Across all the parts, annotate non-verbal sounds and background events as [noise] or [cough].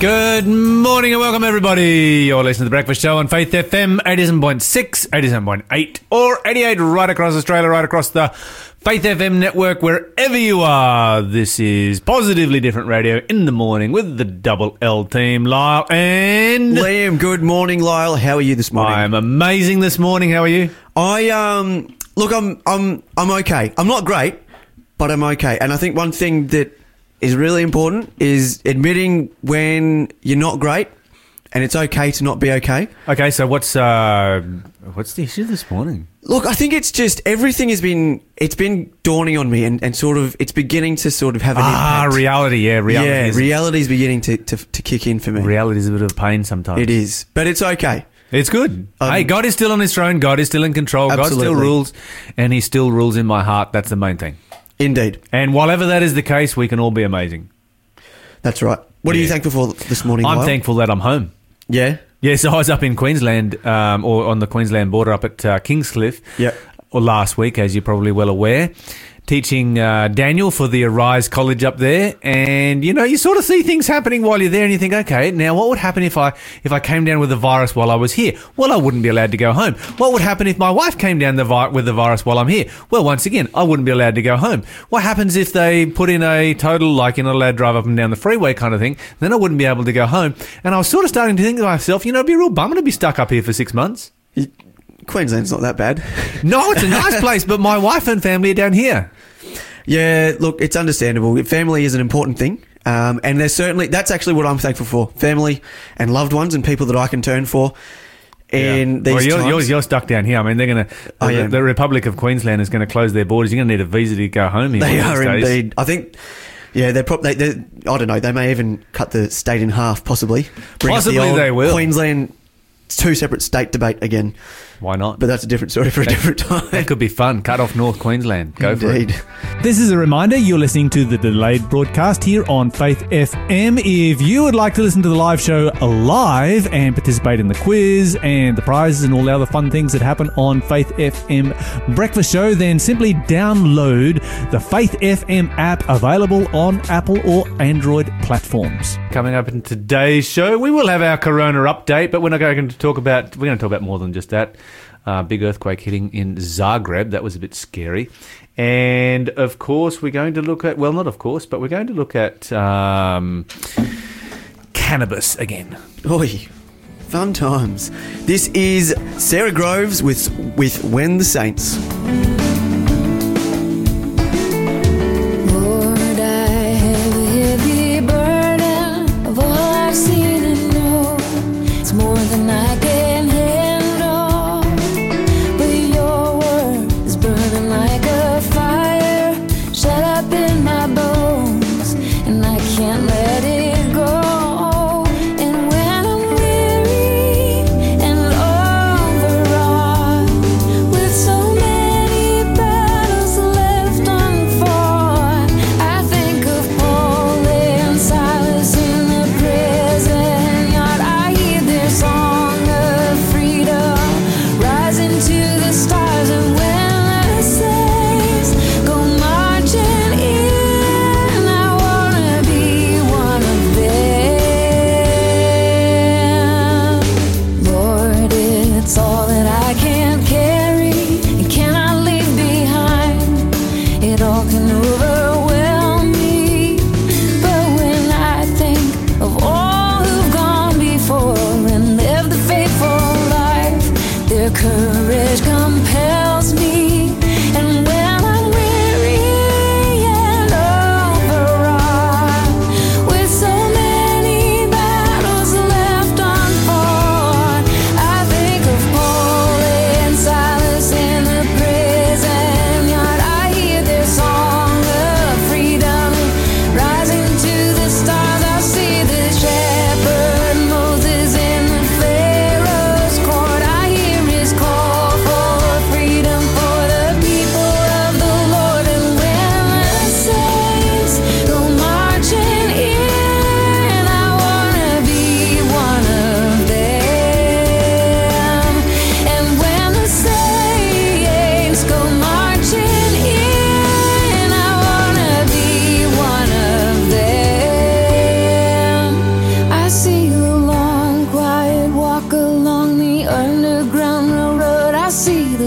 Good morning and welcome, everybody. You're listening to The Breakfast Show on Faith FM 87.6, 87.8, or 88 right across Australia, right across the Faith FM network, wherever you are. This is Positively Different Radio in the morning with the Double L team, Lyle and. Liam, good morning, Lyle. How are you this morning? I'm amazing this morning. How are you? I um look, I'm I'm I'm okay. I'm not great, but I'm okay. And I think one thing that is really important is admitting when you're not great, and it's okay to not be okay. Okay, so what's uh, what's the issue this morning? Look, I think it's just everything has been it's been dawning on me, and, and sort of it's beginning to sort of have an Ah, impact. reality. Yeah, reality. yeah, is, reality's beginning to, to to kick in for me. reality is a bit of a pain sometimes. It is, but it's okay. It's good. Um, hey, God is still on his throne. God is still in control. God still rules, and He still rules in my heart. That's the main thing. Indeed, And whatever that is the case, we can all be amazing. that's right. What are you thankful for this morning? I'm Lyle? thankful that I'm home. Yeah. Yeah, so I was up in Queensland, um, or on the Queensland border up at uh, Kingscliff, Yep. or last week, as you're probably well aware, teaching uh, Daniel for the Arise College up there. And you know, you sort of see things happening while you're there, and you think, okay, now what would happen if I if I came down with the virus while I was here? Well, I wouldn't be allowed to go home. What would happen if my wife came down the vi- with the virus while I'm here? Well, once again, I wouldn't be allowed to go home. What happens if they put in a total like you're not allowed to drive up and down the freeway kind of thing? Then I wouldn't be able to go home. And I was sort of starting to think to myself, you know, it'd be a real bummer to be stuck up here for six months. Queensland's not that bad. No, it's a nice [laughs] place, but my wife and family are down here. Yeah, look, it's understandable. Family is an important thing. Um, and there's certainly, that's actually what I'm thankful for. Family and loved ones and people that I can turn for in these well, you're, you're, you're stuck down here. I mean, they're going to. The, the Republic of Queensland is going to close their borders. You're going to need a visa to go home here. they are these days. indeed. I think, yeah, they're probably, they, they're, I don't know, they may even cut the state in half, possibly. Bring up the Possibly they will. Queensland, two separate state debate again. Why not? But that's a different story for a different time. that could be fun. Cut off North Queensland. Go for it. This is a reminder you're listening to the delayed broadcast here on Faith FM. If you would like to listen to the live show live and participate in the quiz and the prizes and all the other fun things that happen on Faith FM Breakfast Show, then simply download the Faith FM app available on Apple or Android platforms. Coming up in today's show, we will have our Corona update, but we're not going to talk about. We're going to talk about more than just that. Uh, big earthquake hitting in Zagreb. That was a bit scary. And of course, we're going to look at. Well, not of course, but we're going to look at um, cannabis again. Oi, fun times. This is Sara Groves with with When the Saints.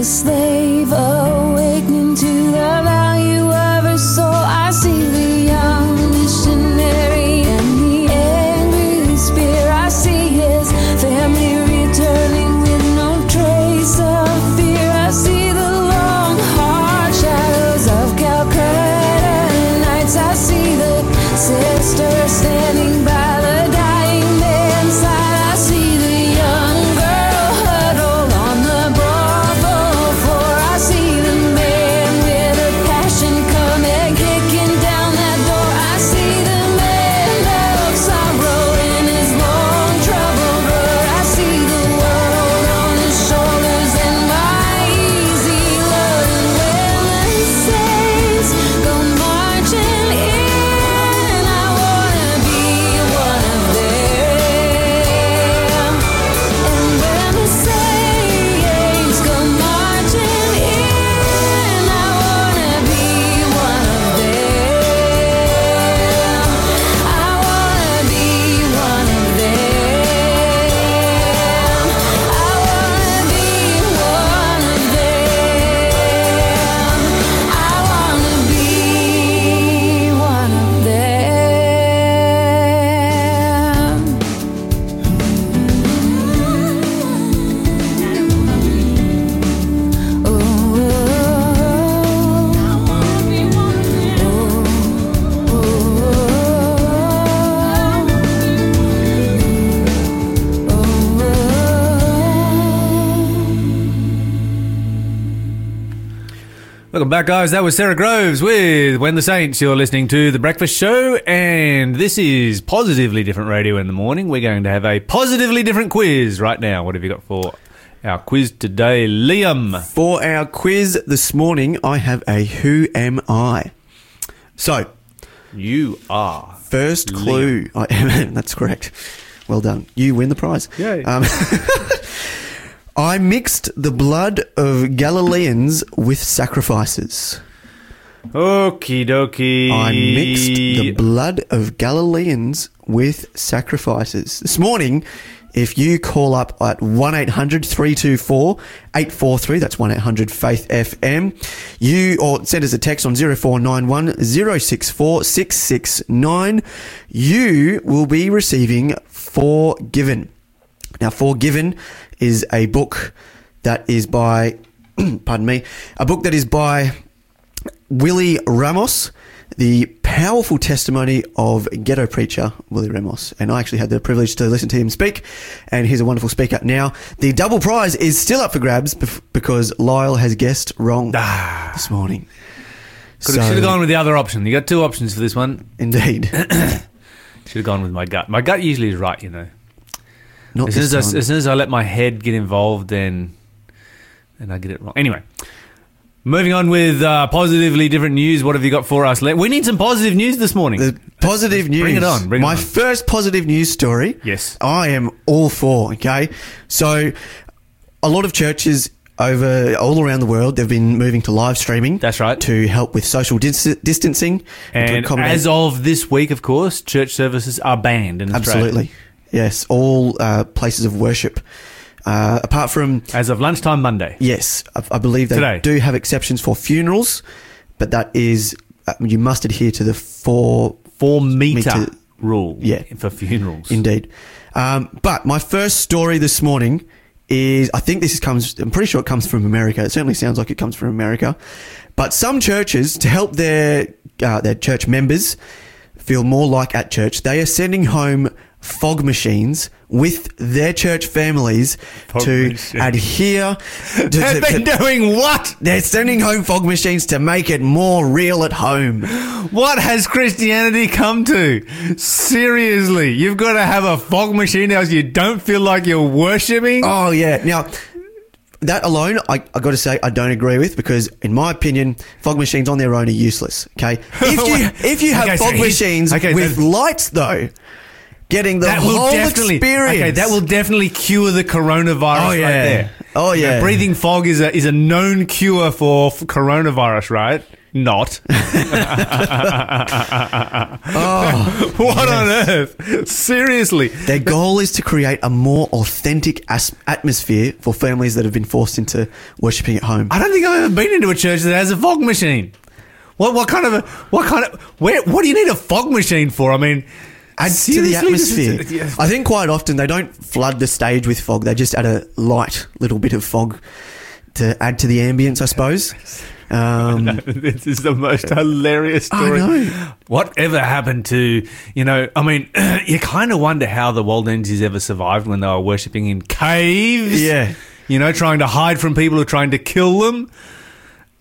They. Welcome back, guys. That was Sara Groves with When the Saints. You're listening to The Breakfast Show, and this is Positively Different Radio in the morning. We're going to have a positively different quiz right now. What have you got for our quiz today, Liam? For our quiz this morning, I have a Who Am I? So, You are. first clue. I am. [laughs] That's correct. Well done. You win the prize. Yay. Um, [laughs] I mixed the blood of Galileans with sacrifices. Okie dokie. I mixed the blood of Galileans with sacrifices. This morning, if you call up at 1 800 324 843, that's 1 800 Faith FM, you or send us a text on 0491 064 669, you will be receiving Forgiven. Now, Forgiven is a book that is by, [clears throat] pardon me, a book that is by Willie Ramos, the powerful testimony of ghetto preacher Willie Ramos. And I actually had the privilege to listen to him speak, and he's a wonderful speaker. Now, the double prize is still up for grabs bef- because Lyle has guessed wrong Ah. this morning. Could So- have, should have gone with the other option. You got two options for this one. Indeed. [coughs] Should have gone with my gut. My gut usually is right, you know. Not As soon as, I, as soon as I let my head get involved, then then I get it wrong. Anyway, moving on with uh, positively different news. What have you got for us? We need some positive news this morning. The positive news. Bring it on, bring it My on. first positive news story. Yes. I am all for. Okay, so a lot of churches over all around the world they've been moving to live streaming. That's right. To help with social dis- distancing to and as of this week, of course, church services are banned in Australia. Yes, all uh, places of worship. Uh, apart from As of lunchtime Monday. yes, I, I believe they Today. do have exceptions for funerals, but that is uh, you must adhere to the four Four meter, Meter. rule Yeah. for funerals. Indeed. Um, but my first story this morning is I think this comes, I'm pretty sure it comes from America. It certainly sounds like it comes from America. But some churches, to help their, uh, their church members feel more like at church, they are sending home fog machines with their church families Fog to adhere [laughs] to, to- Have they to- doing what? they're sending home fog machines to make it more real at home. What has Christianity come to? Seriously, you've got to have a fog machine else you don't feel like you're worshipping. Oh yeah. Now that alone, I, I got to say, I don't agree with because, in my opinion, fog machines on their own are useless. Okay, [laughs] if you if you have Okay, fog here's- machines okay, with lights, though, getting the that will whole experience. okay. That will definitely cure the coronavirus Oh, right yeah. there. Oh, You know, yeah. breathing fog is a is a known cure for f- coronavirus, right? Not. [laughs] [laughs] Oh, [laughs] what on earth? Seriously. their goal is to create a more authentic as- atmosphere for families that have been forced into worshiping at home. I don't think I've ever been into a church that has a fog machine. What what kind of a what kind of where what do you need a fog machine for? I mean, Add to the this is- atmosphere. [laughs] yeah. I think quite often they don't flood the stage with fog. They just add a light little bit of fog to add to the ambience, I suppose. [laughs] Um, [laughs] this is the most hilarious I story. know. Whatever happened to, you know, I mean, [clears throat] you kind of wonder how the Waldenses ever survived when they were worshipping in caves. Yeah. You know, trying to hide from people who are trying to kill them.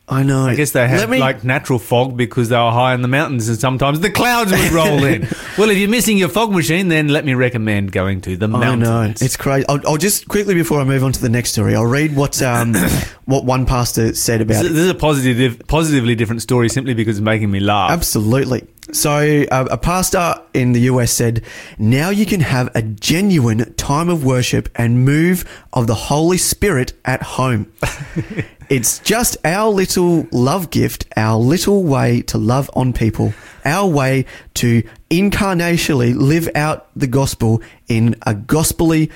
I know. I guess they had me- like natural fog because they were high in the mountains and sometimes the clouds would roll in. [laughs] Well, if you're missing your fog machine, then let me recommend going to the I mountains. know it's crazy. I'll, I'll just quickly before I move on to the next story, I'll read what um, [coughs] what one pastor said about This it. this is a positive, positively different story simply because it's making me laugh. Absolutely. So, uh, a pastor in the US said, Now you can have a genuine time of worship and move of the Holy Spirit at home. [laughs] it's just our little love gift, our little way to love on people, our way to incarnationally live out the gospel in a gospelly,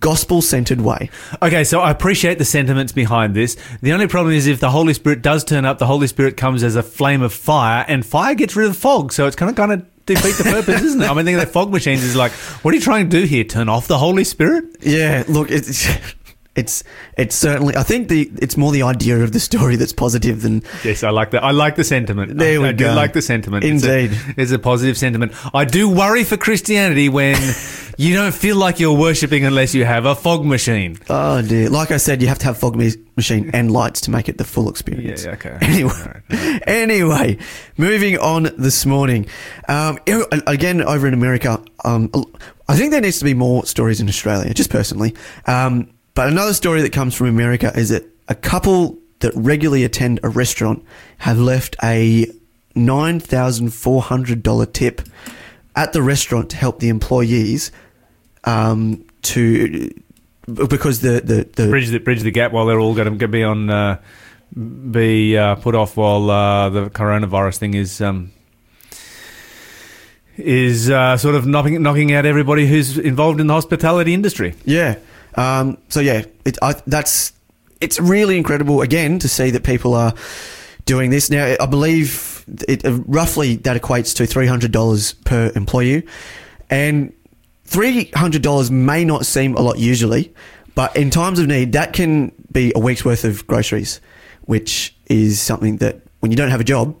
gospel centered way. Okay, so I appreciate the sentiments behind this. The only problem is if the Holy Spirit does turn up, the Holy Spirit comes as a flame of fire, and fire gets rid of fog, so it's kind of kind of defeat the purpose, isn't it? I mean, thinking that fog machines is like, what are you trying to do here? Turn off the Holy Spirit? Yeah, look, it's it's it's certainly. I think the it's more the idea of the story that's positive than Yes, I like that. I like the sentiment. There I, we I do like the sentiment. It's a- Indeed. it's a, positive sentiment. I do worry for Christianity when [laughs] You don't feel like you're worshipping unless you have a fog machine. Oh dear! Like I said, you have to have fog machine and lights to make it the full experience. Yeah, okay. [laughs] Anyway, anyway, moving on this morning. Um, again, over in America, um, I think there needs to be more stories in Australia, just personally. Um, but another story that comes from America is that a couple that regularly attend a restaurant have left a nine thousand four hundred dollar tip at the restaurant to help the employees um, to because the the, the Bridge the bridge the gap while they're all going to be on uh, be uh, put off while uh, the coronavirus thing is um, is uh, sort of knocking knocking out everybody who's involved in the hospitality industry. Yeah. Um, so yeah, it, I, that's it's really incredible again to see that people are doing this now. I believe it uh, roughly that equates to three hundred dollars per employee, and three hundred dollars may not seem a lot usually, but in times of need, that can be a week's worth of groceries, which is something that when you don't have a job,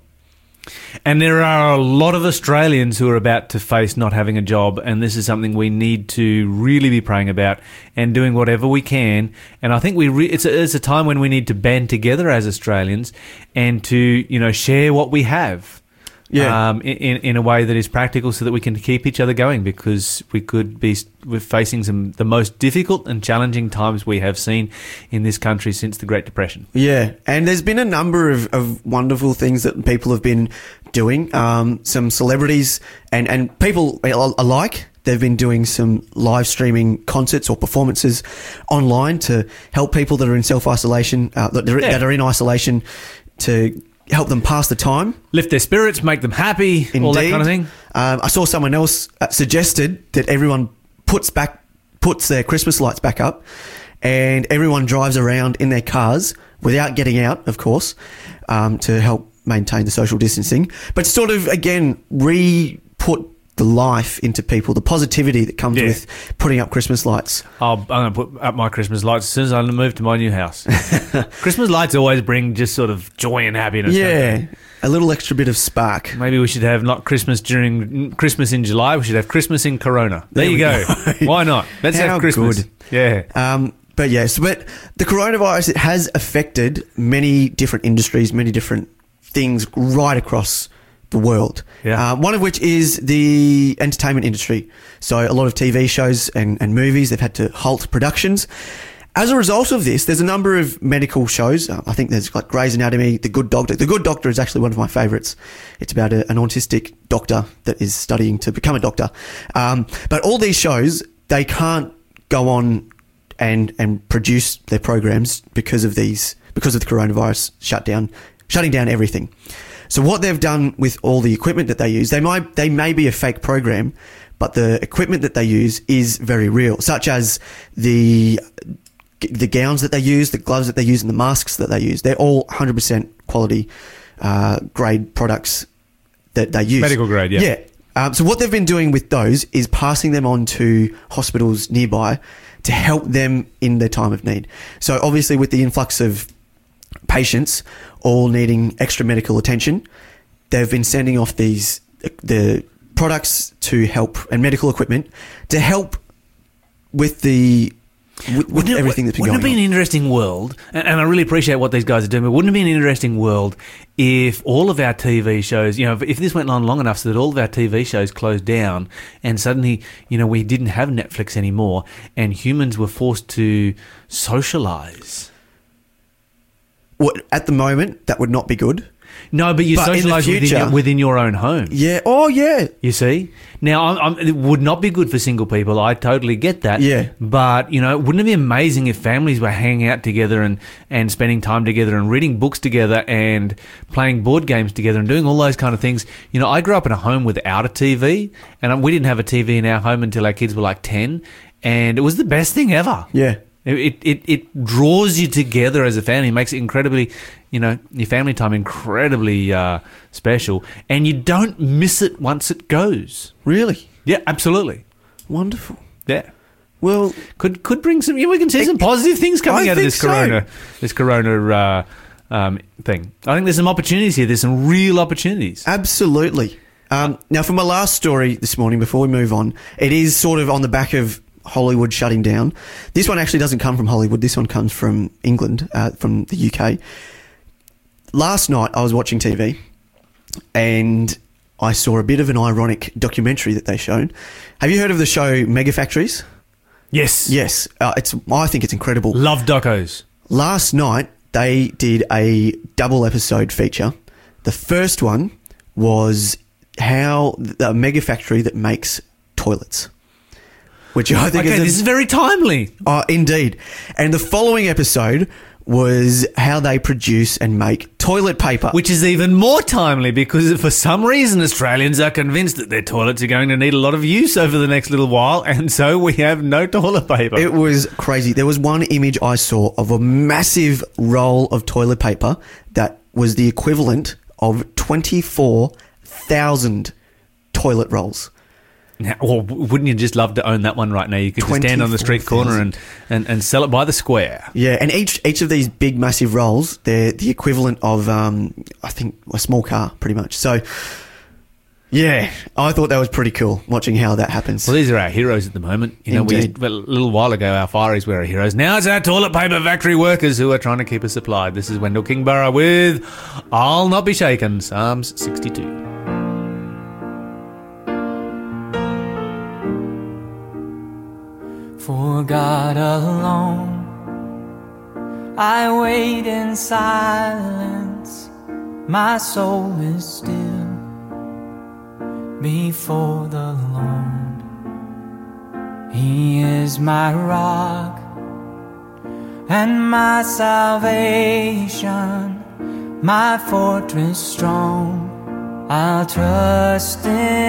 And there are a lot of Australians who are about to face not having a job, and this is something we need to really be praying about and doing whatever we can. And I think we re- it's a, it's a time when we need to band together as Australians and to you know share what we have. Yeah. Um, in, in a way that is practical, so that we can keep each other going, because we could be we're facing some the most difficult and challenging times we have seen in this country since the Great Depression. Yeah, and there's been a number of, of wonderful things that people have been doing. Um, some celebrities and, and people alike, they've been doing some live streaming concerts or performances online to help people that are in self isolation, uh, that, Yeah. that are in isolation, to help them pass the time. Lift their spirits, make them happy, all that Indeed. kind of thing. Um, I saw someone else uh, suggested that everyone puts back puts their Christmas lights back up, and everyone drives around in their cars without getting out, of course, um, to help maintain the social distancing. But sort of again re put the life into people, the positivity that comes Yeah. with putting up Christmas lights. I'll, I'm going to put up my Christmas lights as soon as I move to my new house. [laughs] Christmas lights always bring just sort of joy and happiness. Yeah, a little extra bit of spark. Maybe we should have not Christmas during Christmas in July. We should have Christmas in Corona. There, There you go. go. [laughs] Why not? Let's How have Christmas. good. Yeah. Um, but yes, but the coronavirus it has affected many different industries, many different things right across the world. Yeah. Uh, one of which is the entertainment industry. So a lot of TV shows and, and movies they've had to halt productions. As a result of this, there's a number of medical shows. Uh, I think there's like Grey's Anatomy, The Good Doctor. The Good Doctor is actually one of my favourites. It's about a, an autistic doctor that is studying to become a doctor. Um, but all these shows, they can't go on and and produce their programs because of these because of the coronavirus shutdown, shutting down everything. So what they've done with all the equipment that they use, they might they may be a fake program, but the equipment that they use is very real, such as the the gowns that they use, the gloves that they use, and the masks that they use. They're all 100% quality uh, grade products that they use. Medical grade, yeah. Yeah. Um, so what they've been doing with those is passing them on to hospitals nearby to help them in their time of need. So obviously, with the influx of patients all needing extra medical attention, they've been sending off these the products to help and medical equipment to help with the with, with it- everything that's been wouldn't going it be on. an interesting world? And, and I really appreciate what these guys are doing. But wouldn't it be an interesting world if all of our TV shows, you know, if, if this went on long enough so that all of our TV shows closed down, and suddenly, you know, we didn't have Netflix anymore, and humans were forced to socialize. What, at the moment, that would not be good. No, but you But in the socialize within your, within your own home. Yeah. Oh, yeah. You see, now I'm, I'm, it would not be good for single people. I totally get that. Yeah. But you know, wouldn't it be amazing if families were hanging out together and and spending time together and reading books together and playing board games together and doing all those kind of things? You know, I grew up in a home without a TV, and um, we didn't have a TV in our home until our kids were like ten, and it was the best thing ever. Yeah. It, it, it draws you together as a family, makes it incredibly, you know, your family time incredibly uh, special, and you don't miss it once it goes. Really? Yeah, absolutely. Wonderful. Yeah, Well, could could bring some. Yeah, we can see some positive things coming I out of this so. corona, this corona uh, um, thing. I think there's some opportunities here. There's some real opportunities. absolutely. Um, now, for my last story this morning, before we move on, it is sort of on the back of Hollywood shutting down. This one actually doesn't come from Hollywood. This one comes from England, uh, from the UK. Last night, I was watching TV, and I saw a bit of an ironic documentary that they shown. Have you heard of the show Mega Factories? Yes. Yes, uh, it's. I think it's incredible. Love docos. Last night they did a double episode feature. The first one was how the mega factory that makes toilets, which I think Okay, is, this is very timely. Oh, indeed. And the following episode was how they produce and make toilet paper. Which is even more timely because for some reason Australians are convinced that their toilets are going to need a lot of use over the next little while, and so we have no toilet paper. It was crazy. There was one image I saw of a massive roll of toilet paper that was the equivalent of 24,000 toilet rolls. Now, well, wouldn't you just love to own that one right now? You could just stand on the street corner and, and, and sell it by the square. Yeah, and each each of these big massive rolls, they're the equivalent of um, I think a small car, pretty much. So, yeah, I thought that was pretty cool watching how that happens. Well, these are our heroes at the moment. You know, we Indeed. a little while ago, our fireys were our heroes. Now it's our toilet paper factory workers who are trying to keep us supplied. This is Wendell Kimbrough with I'll Not Be Shaken, Psalms 62. For God alone, I wait in silence. My soul is still before the Lord. He is my rock and my salvation, my fortress strong. I'll trust in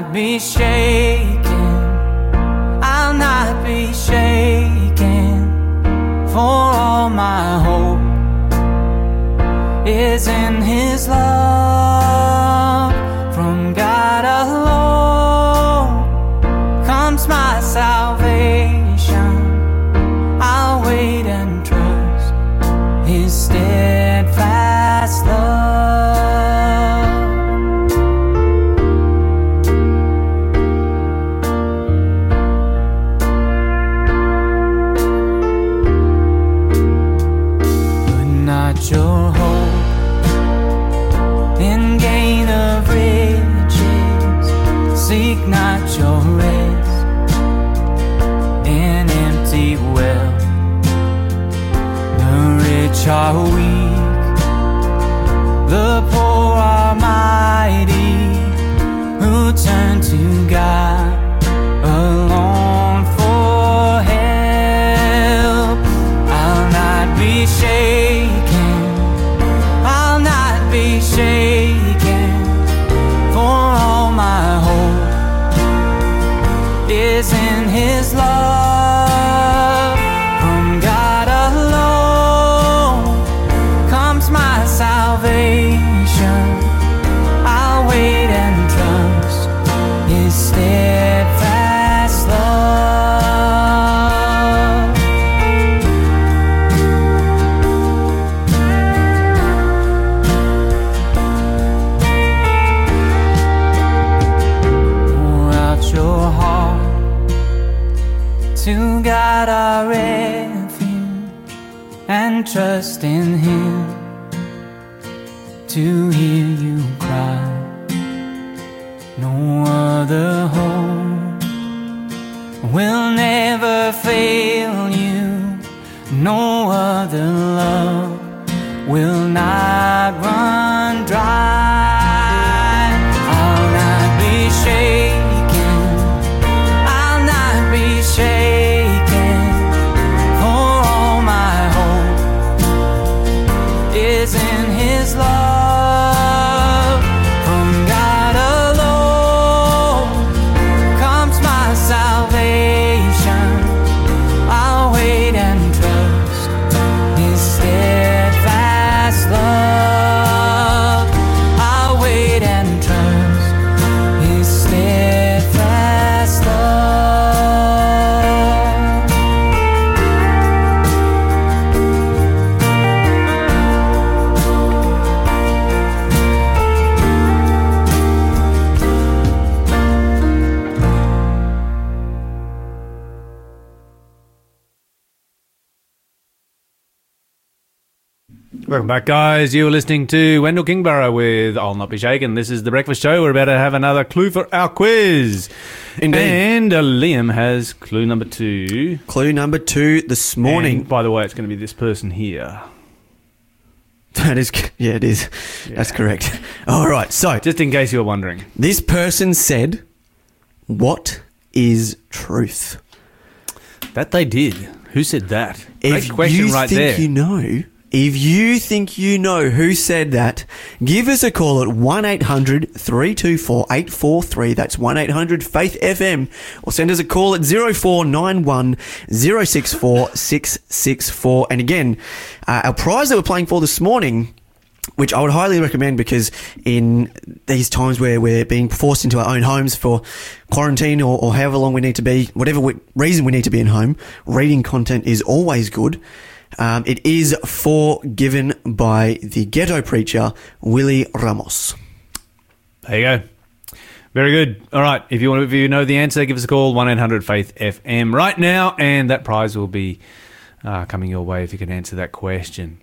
not be shaken. I'll not be shaken. For all my hope is in His love. Trust in Him guys. You're listening to Wendell Kimbrough with I'll Not Be Shaken. This is The Breakfast Show. We're about to have another clue for our quiz. Indeed. And uh, Liam has clue number two. Clue number two this morning. And by the way, it's going to be this person here. [laughs] That is, yeah, it is. That's correct. All right. So Just in case you were wondering. this person said, "What is truth?" That they did. Who said that? Great question you right think there. you know, if you think you know who said that, give us a call at 1-800-324-843. That's 1-800-FAITH-FM. Or send us a call at 0491 064 664. And again, uh, our prize that we're playing for this morning which I would highly recommend because in these times where we're being forced into our own homes for quarantine or, or however long we need to be, whatever we, reason we need to be in home, reading content is always good. Um, it is forgiven by the ghetto preacher Willie Ramos. There you go. Very good. All right. If you want, if you know the answer, give us a call one eight hundred Faith FM right now, and that prize will be uh, coming your way if you can answer that question.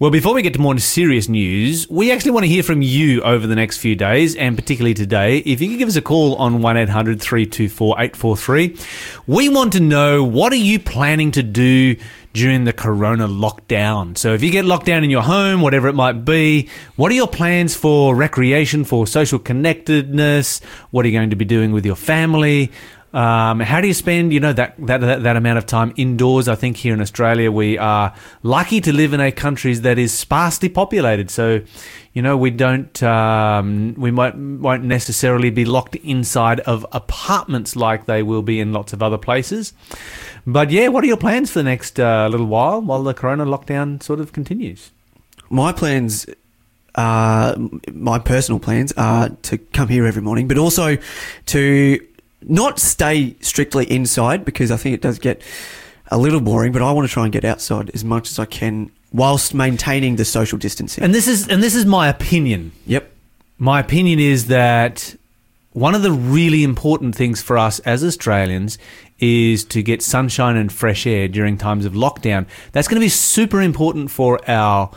Well, before we get to more serious news, we actually want to hear from you over the next few days, and particularly today. If you could give us a call on 1 800 324 843, we want to know what are you planning to do during the corona lockdown. So if you get locked down in your home, whatever it might be, what are your plans for recreation, for social connectedness? What are you going to be doing with your family? Um, how do you spend, you know, that, that, that, that amount of time indoors? I think here in Australia, we are lucky to live in a country that is sparsely populated. So, you know, we don't, um, we might, won't necessarily be locked inside of apartments like they will be in lots of other places. But yeah, what are your plans for the next uh, little while while the corona lockdown sort of continues? My plans, uh, my personal plans are to come here every morning, but also to not stay strictly inside because I think it does get a little boring, but I want to try and get outside as much as I can whilst maintaining the social distancing. And this is, and this is my opinion. yep. My opinion is that one of the really important things for us as Australians is to get sunshine and fresh air during times of lockdown. That's going to be super important for our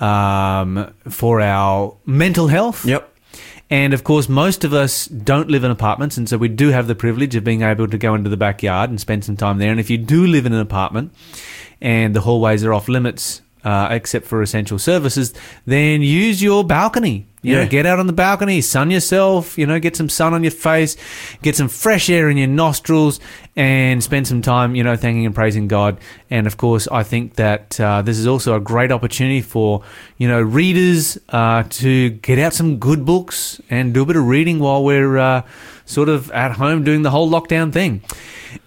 um, for our mental health. Yep. And of course, most of us don't live in apartments, and so we do have the privilege of being able to go into the backyard and spend some time there. And if you do live in an apartment and the hallways are off limits, uh, except for essential services, then use your balcony. You know, get out on the balcony, sun yourself. You know, get some sun on your face, get some fresh air in your nostrils, and spend some time. You know, thanking and praising God. And of course, I think that uh, this is also a great opportunity for you know readers uh, to get out some good books and do a bit of reading while we're uh, sort of at home doing the whole lockdown thing.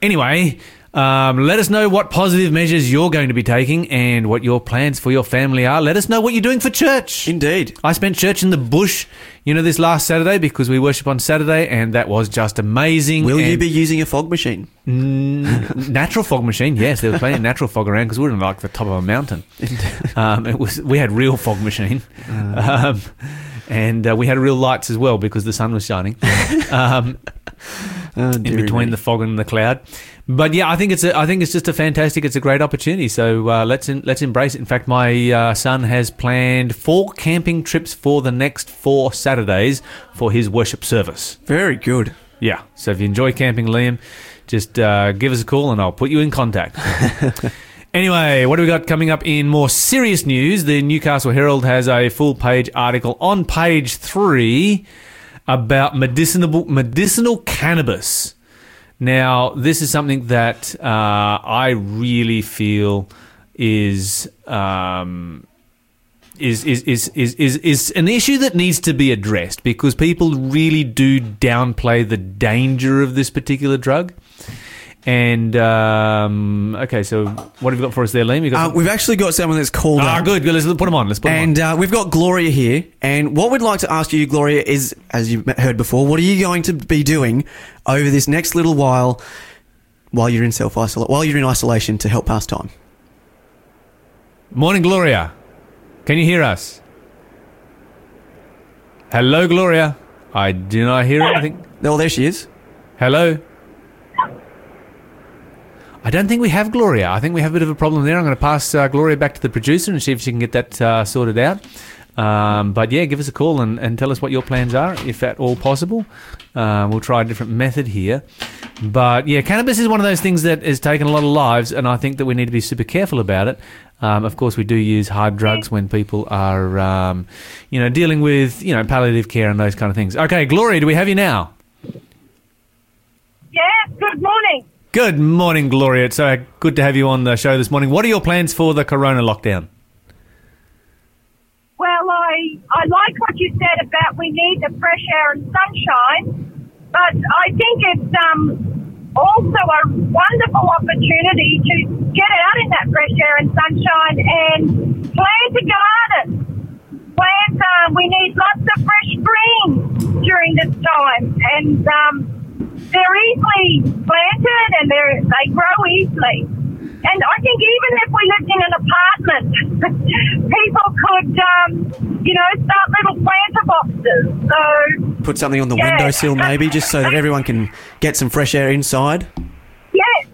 Anyway. Um, let us know what positive measures you're going to be taking and what your plans for your family are. Let us know what you're doing for church. Indeed. I spent church in the bush, you know, this last Saturday because we worship on Saturday, and that was just amazing. Will you be using a fog machine? Mm, [laughs] natural fog machine? Yes, there was plenty of natural fog around because we were in like the top of a mountain. [laughs] Um, it was we had real fog machine, um, and uh, we had real lights as well because the sun was shining [laughs] um, Oh, in between me. the fog and the cloud. But yeah, I think it's a, I think it's just a fantastic. It's a great opportunity. So uh, let's in, let's embrace it. In fact, my uh, son has planned four camping trips for the next four Saturdays for his worship service. Very good. Yeah. So if you enjoy camping, Liam, just uh, give us a call and I'll put you in contact. [laughs] anyway, what do we got coming up in more serious news? The Newcastle Herald has a full page article on page three about medicinal medicinal cannabis. Now, this is something that uh, I really feel is. Um, is, is, is, is, is, is an issue that needs to be addressed because people really do downplay the danger of this particular drug. And um, okay, so what have you got for us there, Liam? You got Uh, we've actually got someone that's called ah, up. good, good. Let's put them on. Let's put them And uh, we've got Gloria here. And what we'd like to ask you, Gloria, is as you heard before, what are you going to be doing over this next little while while you're in self isolation, while you're in isolation to help pass time? Morning, Gloria. Can you hear us? Hello, Gloria. I do not hear anything. [coughs] Oh, there she is. Hello. I don't think we have Gloria. I think we have a bit of a problem there. I'm going to pass uh, Gloria back to the producer and see if she can get that uh, sorted out. Um, but yeah, give us a call and, and tell us what your plans are, if at all possible. Uh, we'll try a different method here. But yeah, cannabis is one of those things that has taken a lot of lives, and I think that we need to be super careful about it. Um, of course, we do use hard drugs when people are, um, you know, dealing with, you know, palliative care and those kind of things. Okay, Gloria, do we have you now? Yeah, good morning. Good morning, Gloria. It's uh, good to have you on the show this morning. What are your plans for the corona lockdown? Well, I, I like what you said about we need the fresh air and sunshine, but I think it's um, also a wonderful opportunity to get out in that fresh air and sunshine and plant a garden. Plant, uh, we need lots of fresh greens during this time, and um, they're easily planted and they're, they grow easily. And I think even if we lived in an apartment, [laughs] people could, um, you know, start little planter boxes. So, Put something on the Yeah. windowsill, maybe, [laughs] just so that everyone can get some fresh air inside. yes,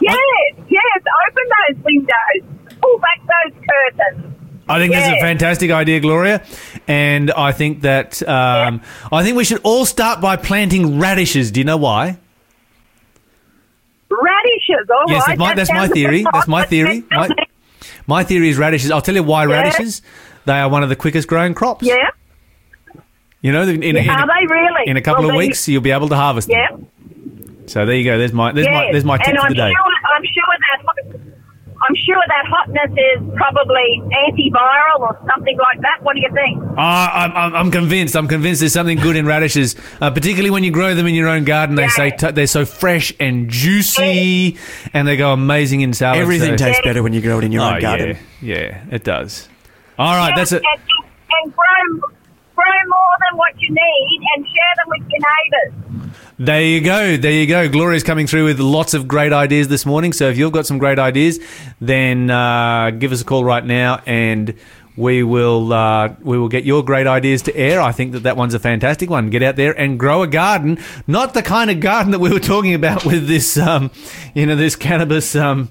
yes, yes, open those windows, pull back those curtains. I think that's a fantastic idea, Gloria, and I think that um, I think we should all start by planting radishes. Do you know why? Radishes, all yes, right, that's my, that's my theory. That's my theory. [laughs] My, my theory is radishes. I'll tell you why Yeah. radishes. They are one of the quickest growing crops. Yeah, You know, in, in, in, are they really? in a couple Well, of weeks, you'll be able to harvest them. Yeah. So there you go. There's my there's my there's my tip and for I'm the day. Sure, I'm sure I'm sure that hotness is probably antiviral or something like that. What do you think? Ah, I'm, I'm, I'm convinced. I'm convinced there's something good in radishes, uh, particularly when you grow them in your own garden. They Yeah. say t- they're so fresh and juicy, and they go amazing in salads. Everything so- tastes better when you grow it in your Oh own garden. yeah, yeah, it does. All right, that's it. And, and grow, grow more than what you need and share them with your neighbours. There you go. There you go. Gloria's coming through with lots of great ideas this morning. So if you've got some great ideas, then uh, give us a call right now, and we will uh, we will get your great ideas to air. I think that that one's a fantastic one. Get out there and grow a garden, not the kind of garden that we were talking about with this, um, you know, this cannabis. Um,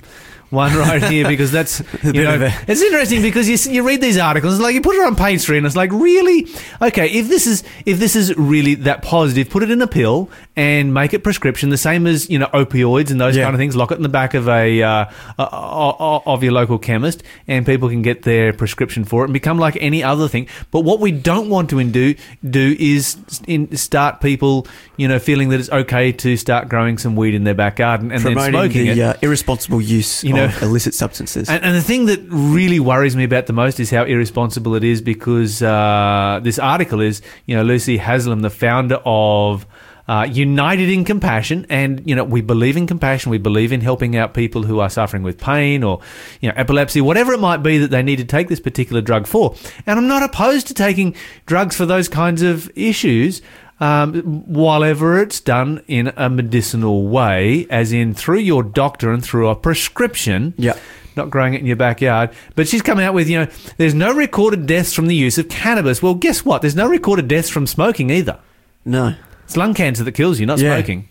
one right here because that's [laughs] you know a- it's interesting because you, you read these articles, like you put it on page three, and it's like, really, okay, if this is if this is really that positive, put it in a pill and make it prescription, the same as you know opioids and those Yeah. kind of things. Lock it in the back of a uh, of your local chemist, and people can get their prescription for it and become like any other thing. But what we don't want to do do is in, start people, you know, feeling that it's okay to start growing some weed in their back garden and then Promoting smoking the it. uh, irresponsible use You know- of illicit substances. And, and the thing that really worries me about the most is how irresponsible it is because uh, this article is, you know, Lucy Haslam, the founder of uh, United in Compassion, and you know we believe in compassion. We believe in helping out people who are suffering with pain or you know epilepsy, whatever it might be that they need to take this particular drug for. And I'm not opposed to taking drugs for those kinds of issues um, while ever it's done in a medicinal way, as in through your doctor and through a prescription. Yeah. Not growing it in your backyard. But she's coming out with, you know, there's no recorded deaths from the use of cannabis. Well, guess what? There's no recorded deaths from smoking either. no. It's lung cancer that kills you, not Yeah. smoking.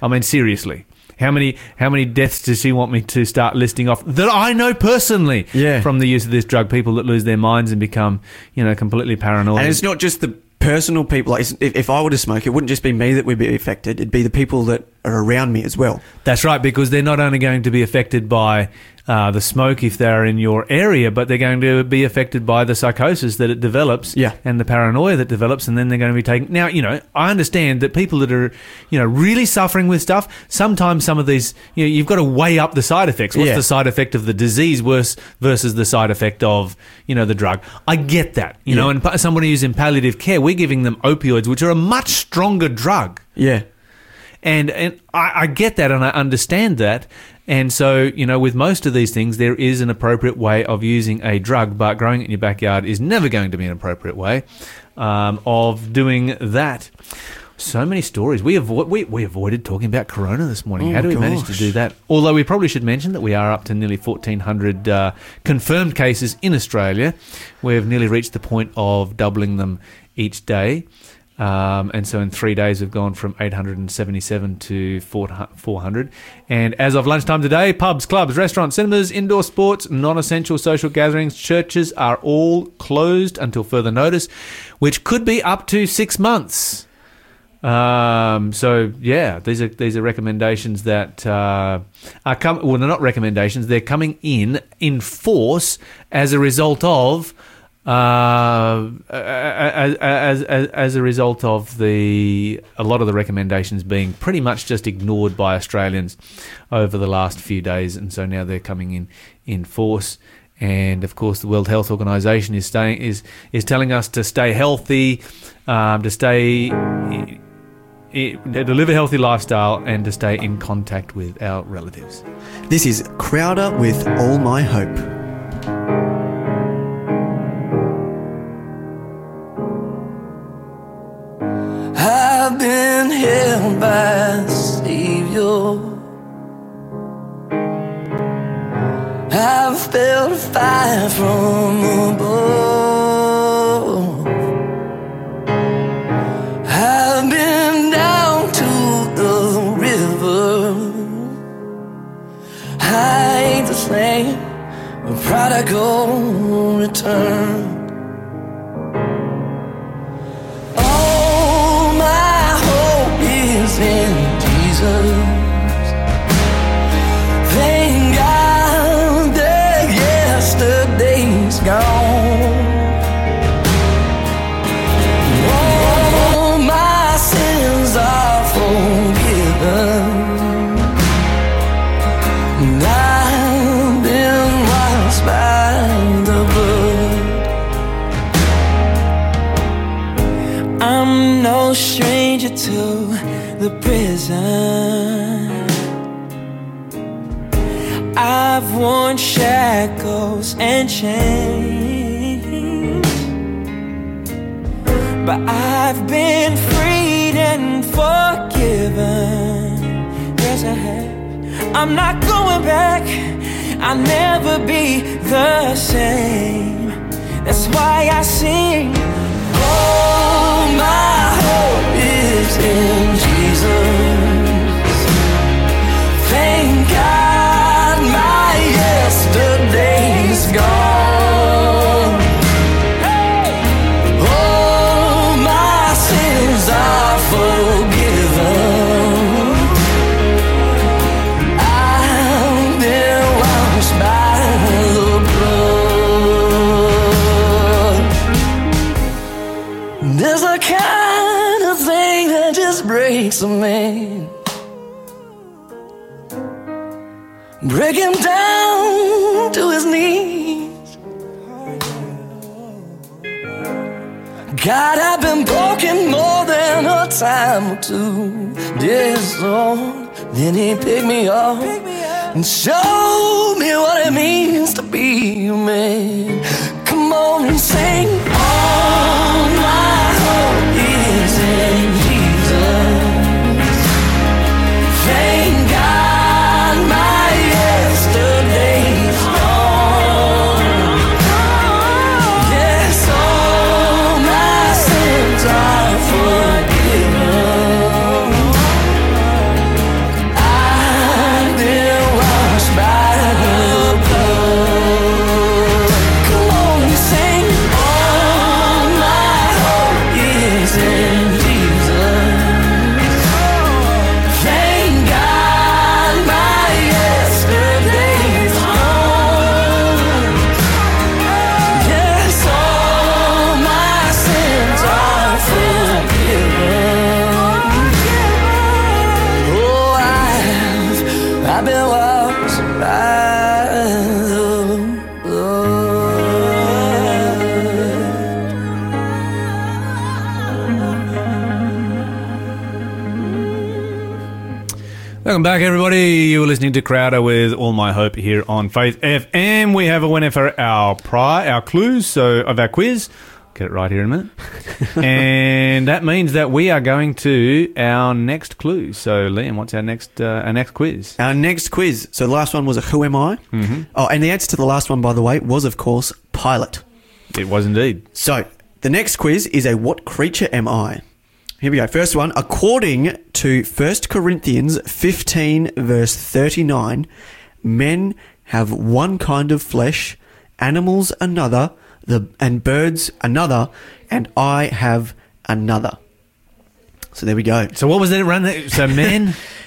I mean, seriously. How many how many deaths does she want me to start listing off that I know personally Yeah. from the use of this drug? People that lose their minds and become, you know, completely paranoid. And it's not just the personal people. Like, if, if I were to smoke, it wouldn't just be me that would be affected. It'd be the people that are around me as well. That's right, because they're not only going to be affected by uh, the smoke if they're in your area, but they're going to be affected by the psychosis that it develops Yeah. and the paranoia that develops, and then they're going to be taken. Now, you know, I understand that people that are, you know, really suffering with stuff, sometimes some of these, you know, you've got to weigh up the side effects. What's Yeah. the side effect of the disease worse versus the side effect of, you know, the drug? I get that, you know, and somebody who's in palliative care, we're giving them opioids, which are a much stronger drug Yeah. And and I, I get that and I understand that. And so, you know, with most of these things, there is an appropriate way of using a drug, but growing it in your backyard is never going to be an appropriate way um, of doing that. So many stories. We, avo- we we avoided talking about Corona this morning. Oh, How do we manage to do that? Although we probably should mention that we are up to nearly 1,400 uh, confirmed cases in Australia. We've nearly reached the point of doubling them each day. Um, and so in three days, we've gone from 877 to 400. And as of lunchtime today, pubs, clubs, restaurants, cinemas, indoor sports, non essential social gatherings, churches are all closed until further notice, which could be up to six months. Um, so yeah, these are these are recommendations that uh, are come. Well, they're not recommendations; they're coming in in force as a result of uh, as, as, as, a result of the a lot of the recommendations being pretty much just ignored by Australians over the last few days, and so now they're coming in in force. And of course, the World Health Organization is staying is is telling us to stay healthy, um, to stay to live a healthy lifestyle, and to stay in contact with our relatives. This is Crowder with All My Hope. Savior. I've felt a fire from above. I've been down to the river. I ain't the same, a prodigal return. Chains, but I've been freed and forgiven. Yes, I have. I'm not going back. I'll never be the same. That's why I sing. All my hope is in Jesus. God, I've been broken more than a time or two. Yes, Lord. Then he picked me up and showed me what it means to be a man. Come on and sing. All my hope is in Welcome back, everybody. You're listening to Crowder with All My Hope here on Faith FM. We have a winner for our pri our clues, so of our quiz. Get it right here in a minute. [laughs] and that means that we are going to our next clue. So, Liam, what's our next uh, our next quiz? Our next quiz. So the last one was a Who Am I? Mm-hmm. Oh, and the answer to the last one, by the way, was of course Pilate. It was indeed. So the next quiz is a What creature am I? Here we go. First one. According to 1 Corinthians 15, verse 39, men have one kind of flesh, animals another, the, and birds another, and I have another. So there we go. So what was that run? That, so men, [laughs]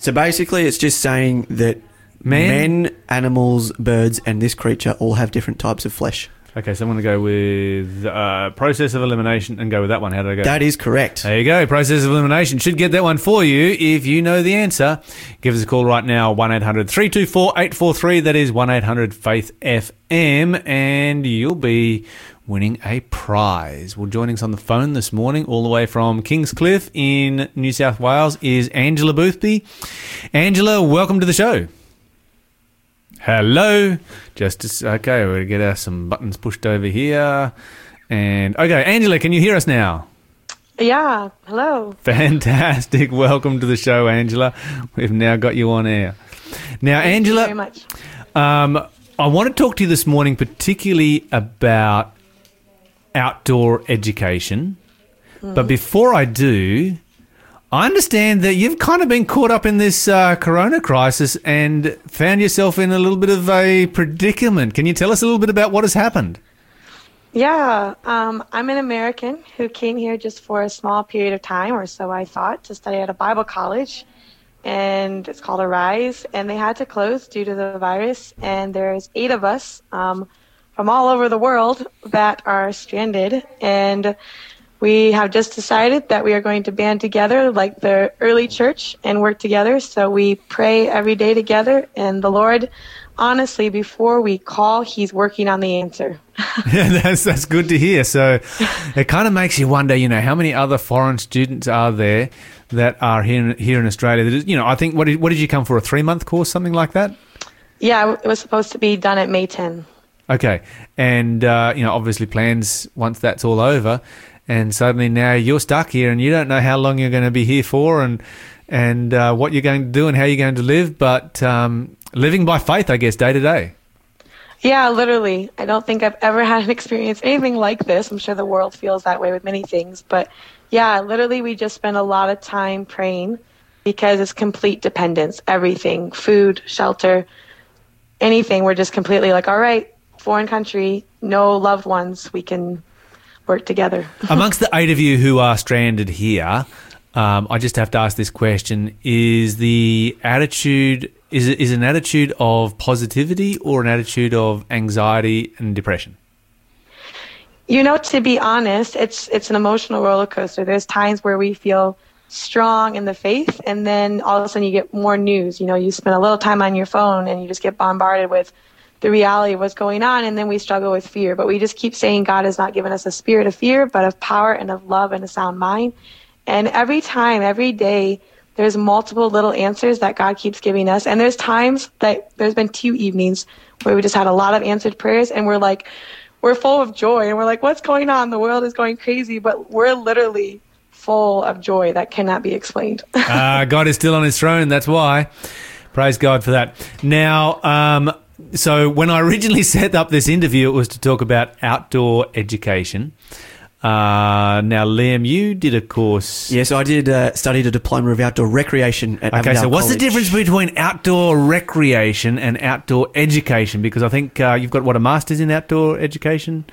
So basically, it's just saying that Man? men, animals, birds, and this creature all have different types of flesh. Okay. So I'm going to go with uh, process of elimination and go with that one. How did I go? That is correct. There you go. Process of elimination should get that one for you if you know the answer. Give us a call right now 1 800 324 843. That is 1 800 Faith FM, and you'll be winning a prize. Well, joining us on the phone this morning, all the way from Kingscliff in New South Wales, is Angela Boothby. Angela, welcome to the show. Hello. Just as, okay, we'll get uh, some buttons pushed over here. And okay, Angela, can you hear us now? Yeah, hello. Fantastic. [laughs] Welcome to the show, Angela. We've now got you on air. Now, Angela. Thank you very much. um, I want to talk to you this morning, particularly about outdoor education. But before I do, I understand that you've kind of been caught up in this uh, corona crisis and found yourself in a little bit of a predicament. Can you tell us a little bit about what has happened? Yeah, um, I'm an American who came here just for a small period of time, or so I thought, to study at a Bible college. And it's called Arise, and they had to close due to the virus. And there's eight of us um, from all over the world that are stranded. And we have just decided that we are going to band together like the early church and work together. So we pray every day together, and the Lord, honestly, before we call, He's working on the answer. [laughs] Yeah, that's that's good to hear. So it kind of makes you wonder, you know, how many other foreign students are there that are here in, here in Australia? That is, you know, I think what did, what did you come for a three month course, something like that? Yeah, it was supposed to be done at May 10. Okay, and uh, you know, obviously plans once that's all over, and suddenly now you're stuck here, and you don't know how long you're going to be here for, and and uh, what you're going to do, and how you're going to live. But um, living by faith, I guess, day to day. Yeah, literally. I don't think I've ever had an experience anything like this. I'm sure the world feels that way with many things. But yeah, literally, we just spend a lot of time praying because it's complete dependence. Everything food, shelter, anything. We're just completely like, all right, foreign country, no loved ones. We can work together. [laughs] Amongst the eight of you who are stranded here, um, I just have to ask this question: Is the attitude is it is an attitude of positivity or an attitude of anxiety and depression? You know, to be honest, it's it's an emotional roller coaster. There's times where we feel strong in the faith, and then all of a sudden you get more news. You know, you spend a little time on your phone, and you just get bombarded with the reality of what's going on, and then we struggle with fear. But we just keep saying God has not given us a spirit of fear, but of power and of love and a sound mind. And every time, every day, there's multiple little answers that God keeps giving us. And there's times that there's been two evenings where we just had a lot of answered prayers, and we're like, we're full of joy and we're like, what's going on? The world is going crazy, but we're literally full of joy that cannot be explained. uh, [laughs] God is still on his throne. That's why. Praise God for that. Now, um, so when I originally [laughs] set up this interview, it was to talk about outdoor education. Uh, now, Liam, you did a course. Yes, I did uh, studied a diploma of outdoor recreation at Okay, Avondale so what's the difference between outdoor recreation and outdoor education? Because I think uh, you've got what a master's in outdoor education,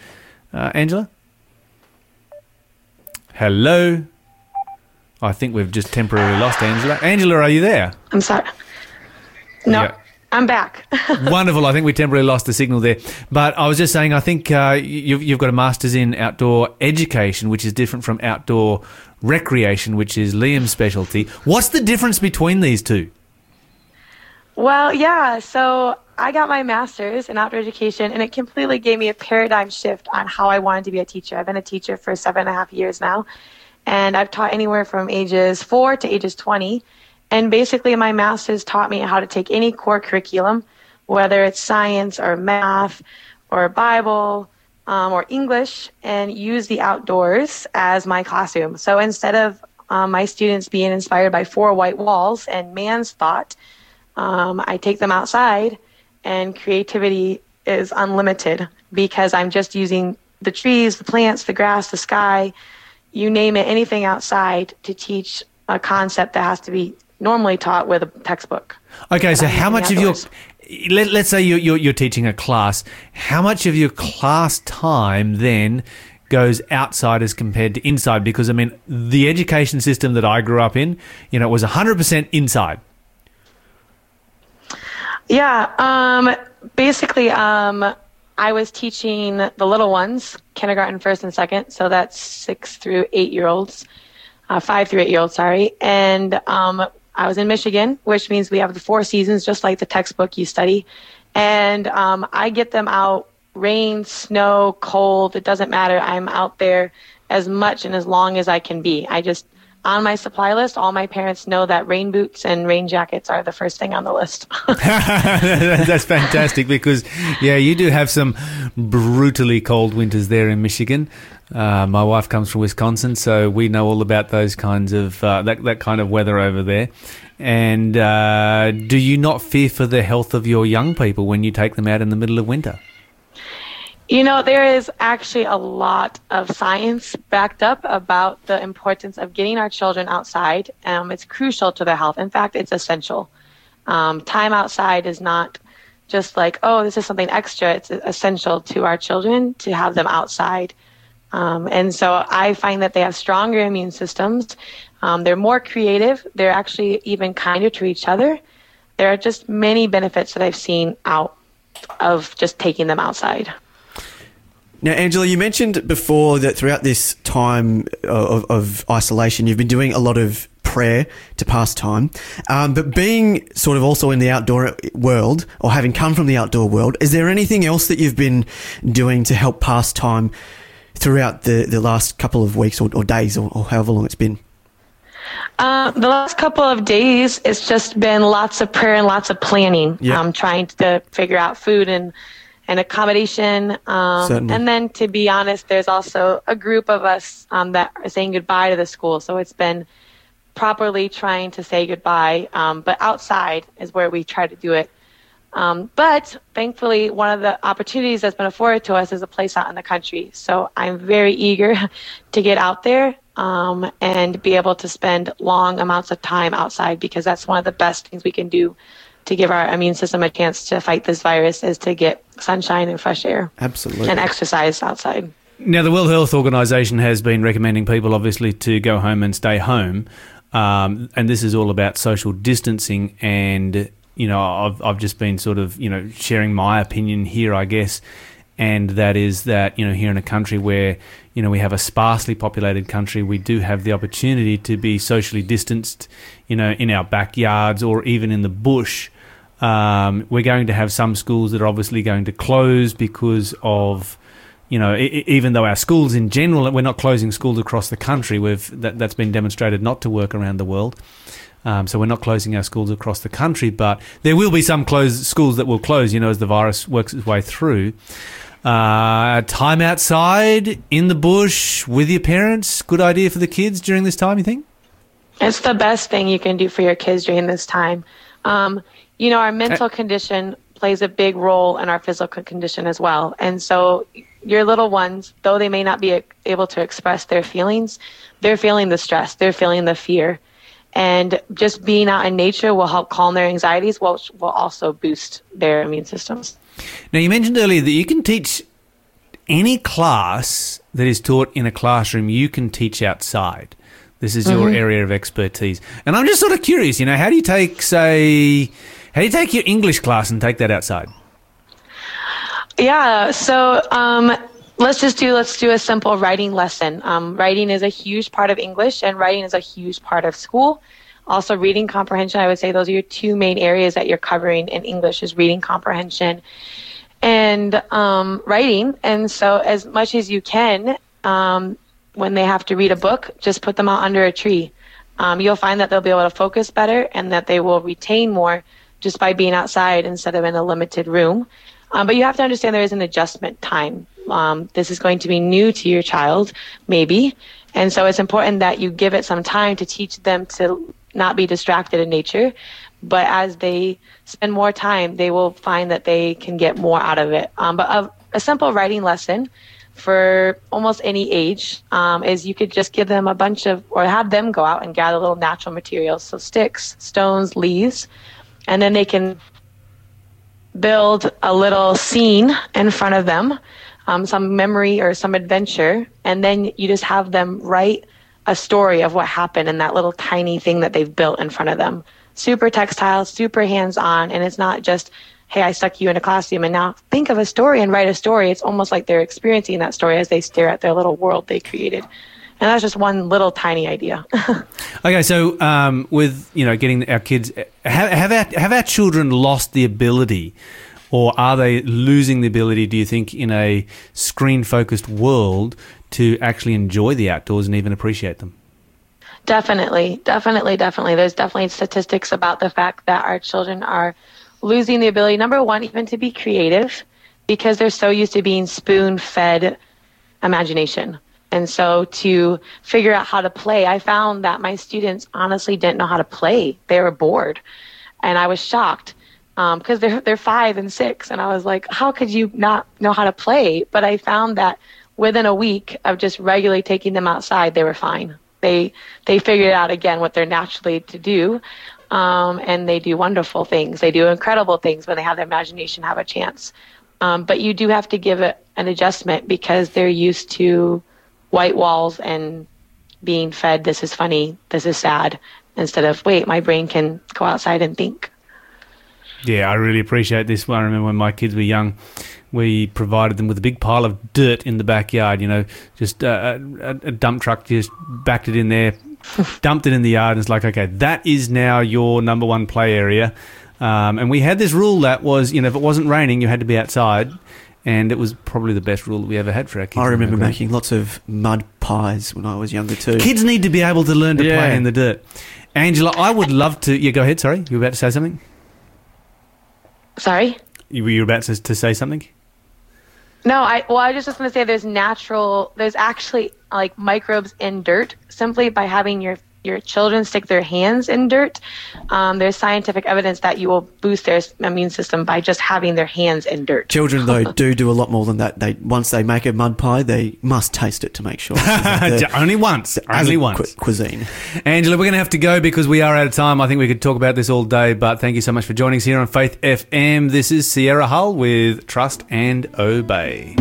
uh, Angela. Hello. I think we've just temporarily lost Angela. Angela, are you there? I'm sorry. No, Yeah. I'm back. [laughs] Wonderful. I think we temporarily lost the signal there. But I was just saying, I think uh, you've, you've got a master's in outdoor education, which is different from outdoor recreation, which is Liam's specialty. What's the difference between these two? well, yeah, so I got my master's in outdoor education, and it completely gave me a paradigm shift on how I wanted to be a teacher. I've been a teacher for seven and a half years now, and I've taught anywhere from ages four to ages 20. And basically, my master's taught me how to take any core curriculum, whether it's science or math or Bible um, or English, and use the outdoors as my classroom. So instead of um, my students being inspired by four white walls and man's thought, um, I take them outside, and creativity is unlimited because I'm just using the trees, the plants, the grass, the sky, you name it, anything outside to teach a concept that has to be normally taught with a textbook. Okay, so how much of your let, let's say you're, you're you're teaching a class, how much of your class time then goes outside as compared to inside? Because I mean, the education system that I grew up in, you know, was hundred percent inside. Yeah. Um, basically, um, I was teaching the little ones, kindergarten, first and second. So that's six through eight year olds, uh, five through eight year olds, sorry. And um, I was in Michigan, which means we have the four seasons, just like the textbook you study. And um, I get them out, rain, snow, cold, it doesn't matter. I'm out there as much and as long as I can be. I just, on my supply list, all my parents know that rain boots and rain jackets are the first thing on the list. [laughs] [laughs] That's fantastic because, yeah, you do have some brutally cold winters there in Michigan. Uh, my wife comes from Wisconsin, so we know all about those kinds of uh, that that kind of weather over there. And uh, do you not fear for the health of your young people when you take them out in the middle of winter? You know, there is actually a lot of science backed up about the importance of getting our children outside. Um, it's crucial to their health. In fact, it's essential. Um, time outside is not just like, oh, this is something extra. It's essential to our children to have them outside. Um, and so I find that they have stronger immune systems. Um, they're more creative. They're actually even kinder to each other. There are just many benefits that I've seen out of just taking them outside. Now, Angela, you mentioned before that throughout this time of, of isolation, you've been doing a lot of prayer to pass time. Um, but being sort of also in the outdoor world, or having come from the outdoor world, is there anything else that you've been doing to help pass time throughout the, the last couple of weeks or, or days or, or however long it's been? Uh, the last couple of days, it's just been lots of prayer and lots of planning. Yeah. Um, trying to figure out food and and accommodation. Um, and then, to be honest, there's also a group of us um, that are saying goodbye to the school. So it's been properly trying to say goodbye. Um, but outside is where we try to do it. Um, but thankfully, one of the opportunities that's been afforded to us is a place out in the country. So I'm very [laughs] eager to get out there um, and be able to spend long amounts of time outside because that's one of the best things we can do to give our immune system a chance to fight this virus is to get sunshine and fresh air Absolutely. and exercise outside. Now, the World Health Organization has been recommending people, obviously, to go home and stay home. Um, and this is all about social distancing. And, you know, I've, I've just been sort of, you know, sharing my opinion here, I guess. And that is that, you know, here in a country where, you know, we have a sparsely populated country, we do have the opportunity to be socially distanced, you know, in our backyards or even in the bush. Um, we're going to have some schools that are obviously going to close because of, you know, even though our schools in general, we're not closing schools across the country. We've that, that's been demonstrated not to work around the world. Um, so we're not closing our schools across the country, but there will be some closed schools that will close. You know, as the virus works its way through. Uh, time outside in the bush with your parents. Good idea for the kids during this time. You think? It's the best thing you can do for your kids during this time. Um, you know, our eh. mental condition plays a big role in our physical condition as well. And so, your little ones, though they may not be uh, able to express their feelings, they're feeling the stress, they're feeling the fear. And just being out in nature will help calm their anxieties, which will also boost their immune systems. Now, you mentioned earlier that you can teach any class that is taught in a classroom, you can teach outside. This is your mm-hmm. area of expertise. And I'm just sort of curious, you know, how do you take, say, how do you take your English class and take that outside? Yeah. So um, let's just do let's do a simple writing lesson. Um, writing is a huge part of English, and writing is a huge part of school. Also, reading comprehension. I would say those are your two main areas that you're covering in English: is reading comprehension and um, writing. And so, as much as you can, um, when they have to read a book, just put them out under a tree. Um, you'll find that they'll be able to focus better and that they will retain more just by being outside instead of in a limited room. Um, but you have to understand there is an adjustment time. Um, this is going to be new to your child, maybe. And so it's important that you give it some time to teach them to not be distracted in nature. But as they spend more time, they will find that they can get more out of it. Um, but a, a simple writing lesson for almost any age um, is you could just give them a bunch of, or have them go out and gather little natural materials, so sticks, stones, leaves, and then they can build a little scene in front of them, um, some memory or some adventure, and then you just have them write a story of what happened in that little tiny thing that they've built in front of them. Super textile, super hands on, and it's not just, hey, I stuck you in a classroom and now think of a story and write a story. It's almost like they're experiencing that story as they stare at their little world they created. And that's just one little tiny idea. [laughs] Okay, so um, with you know getting our kids, have, have our have our children lost the ability, or are they losing the ability? Do you think in a screen focused world to actually enjoy the outdoors and even appreciate them? Definitely, definitely, definitely. There's definitely statistics about the fact that our children are losing the ability, number one, even to be creative because they're so used to being spoon fed imagination. And so to figure out how to play, I found that my students honestly didn't know how to play. They were bored. And I was shocked because they're, they're five and six. And I was like, how could you not know how to play? But I found that within a week of just regularly taking them outside, they were fine. They, they figured out again what they're naturally to do. Um, and they do wonderful things. They do incredible things when they have their imagination have a chance. Um, but you do have to give it an adjustment because they're used to white walls and being fed this is funny, this is sad, instead of wait, my brain can go outside and think. Yeah, I really appreciate this. One. I remember when my kids were young, we provided them with a big pile of dirt in the backyard. You know, just uh, a, a dump truck just backed it in there, [laughs] dumped it in the yard, and it's like, okay, that is now your number one play area. Um, and we had this rule that was, you know, if it wasn't raining, you had to be outside. And it was probably the best rule that we ever had for our kids. I remember making lots of mud pies when I was younger too. Kids need to be able to learn to Yeah. play in the dirt. Angela, I would love to. Yeah, go ahead. Sorry, you were about to say something. Sorry? You were you about to, to say something? No, I well, I was just going to say there's natural, there's actually like microbes in dirt simply by having your your children stick their hands in dirt. Um, there's scientific evidence that you will boost their immune system by just having their hands in dirt. Children though [laughs] do do a lot more than that. They once they make a mud pie, they must taste it to make sure. [laughs] Only once. Only once. cu- cuisine. Angela, we're going to have to go because we are out of time. I think we could talk about this all day, but thank you so much for joining us here on Faith FM. This is Sierra Hull with Trust and Obey.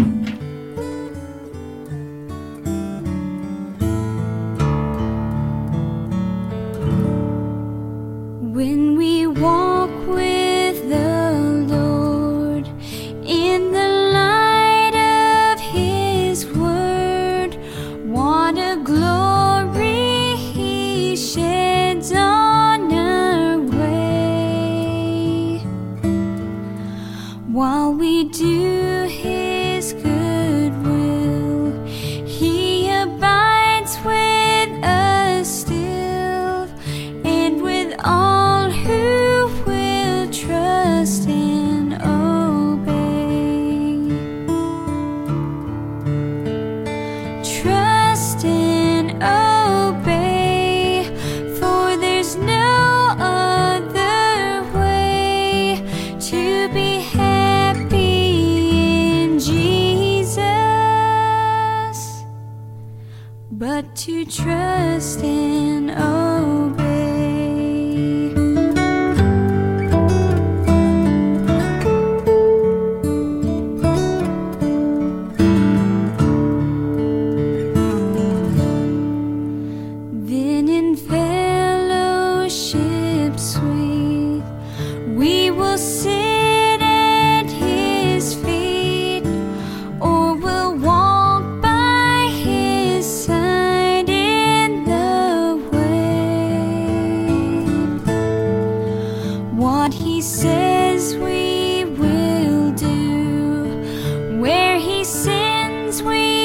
Since we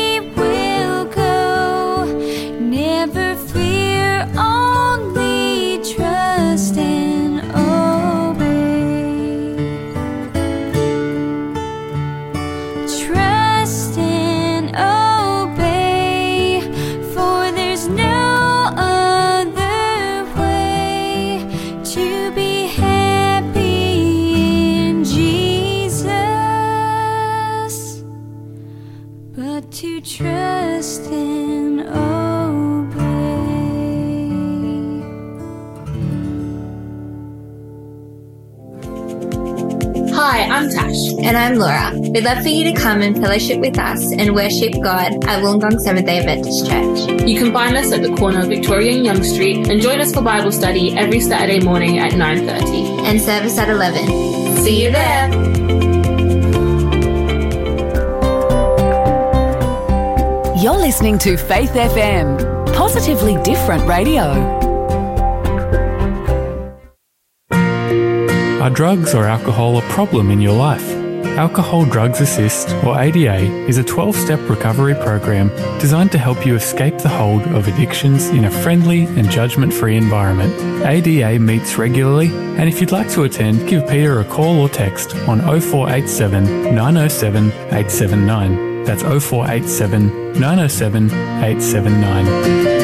We'd love for you to come and fellowship with us and worship God at Wollongong Seventh day Adventist Church. You can find us at the corner of Victoria and Young Street and join us for Bible study every Saturday morning at 9.30. And service at 11. See you there! You're listening to Faith FM, positively different radio. Are drugs or alcohol a problem in your life? Alcohol Drugs Assist, or ADA, is a 12 step recovery program designed to help you escape the hold of addictions in a friendly and judgment free environment. ADA meets regularly, and if you'd like to attend, give Peter a call or text on 0487 907 879. That's 0487 907 879.